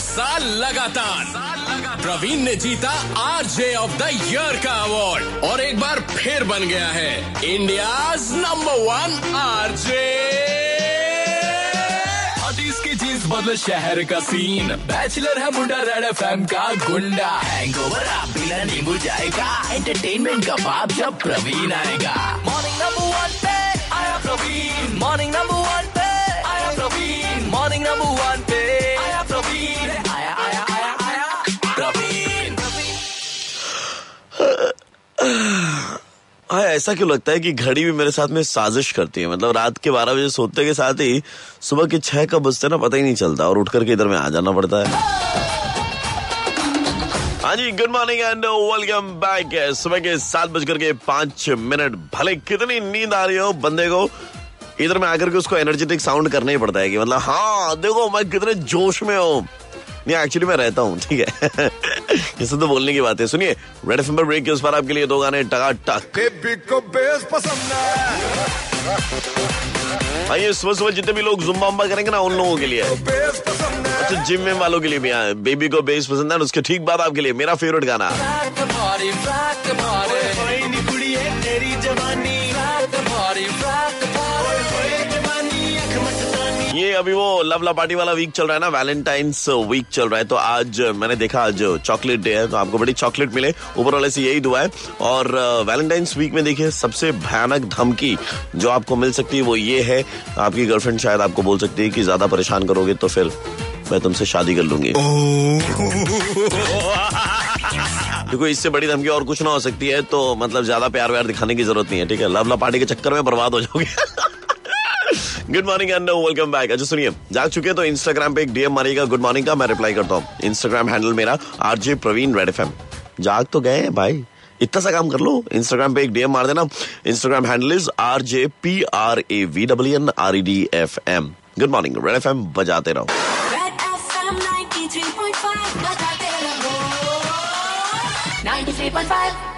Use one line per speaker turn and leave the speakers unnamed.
साल लगातार। प्रवीण ने जीता आरजे ऑफ़ द ईयर का अवार्ड और एक बार फिर बन गया है इंडिया नंबर वन आरजे।
की जीन्स बदले शहर का सीन बैचलर है मुंडा रेड एफएम का गुंडा। हैंगओवर आप बिना नींबू जाएगा। एंटरटेनमेंट का बाप जब प्रवीण आएगा। मॉर्निंग
हाँ ऐसा क्यों लगता है कि घड़ी भी मेरे साथ में साजिश करती है? मतलब रात के बारह बजे सोते के साथ ही सुबह के छह कब बजते ना, पता ही नहीं चलता और उठ करके इधर में आ जाना पड़ता है। हाँ जी good morning and welcome back सुबह के सात बजकर के पाँच मिनट। भले कितनी नींद आ रही हो बंदे को, इधर में आकर के उसको एनर्जेटिक साउंड करना ही पड़ता है कि मतलब हाँ देखो मैं कितने जोश में हूँ। नहीं एक्चुअली मैं रहता हूँ, ठीक है। ये सब तो बोलने की बात है। सुनिए रेड एफ़ पर ब्रेक के उस पर आपके लिए दो गाने टका टक
बेबी को बेस पसंद
आइए सुबह सुबह जितने भी लोग जुम्बा उम्बा करेंगे ना उन लोगों के लिए।
है।
अच्छा जिम में वालों के लिए भी हाँ, बेबी को बेस पसंद है उसके ठीक बाद आपके लिए मेरा फेवरेट गाना। अभी वो लव ला पार्टी वाला वीक चल रहा है ना वैलेंटाइंस वीक चल रहा है तो आज मैंने देखा आज चॉकलेट डे है तो आपको बड़ी चॉकलेट मिले। ऊपर वाले से यही दुआ है। और वैलेंटाइंस वीक में देखिए सबसे भयानक धमकी जो आपको मिल सकती है वो ये है। आपकी गर्लफ्रेंड शायद आपको बोल सकती है कि ज़्यादा परेशान करोगे तो फिर मैं तुमसे शादी कर लूँगी। देखो इससे बड़ी धमकी और कुछ ना हो सकती है तो मतलब ज़्यादा प्यार व्यार दिखाने की ज़रूरत नहीं है ठीक है? लव ला पार्टी के चक्कर में बर्बाद हो जाओगे। Good morning and welcome back अच्छा सुनिए जाग चुके तो इंस्टाग्राम पे एक डीएम मारिएगा गुड मॉर्निंग का मैं रिप्लाई करता हूँ। इंस्टाग्राम हैंडल मेरा आरजे प्रवीण रेड एफ़ जाग तो गए भाई। इतना सा काम कर लो। इंस्टाग्राम पे एक डीएम मार देना। Instagram handle is R J P R A V W N R E D F M good morning red F M बजाते रहो।
Red FM 93.5 बजाते रहो। 93.5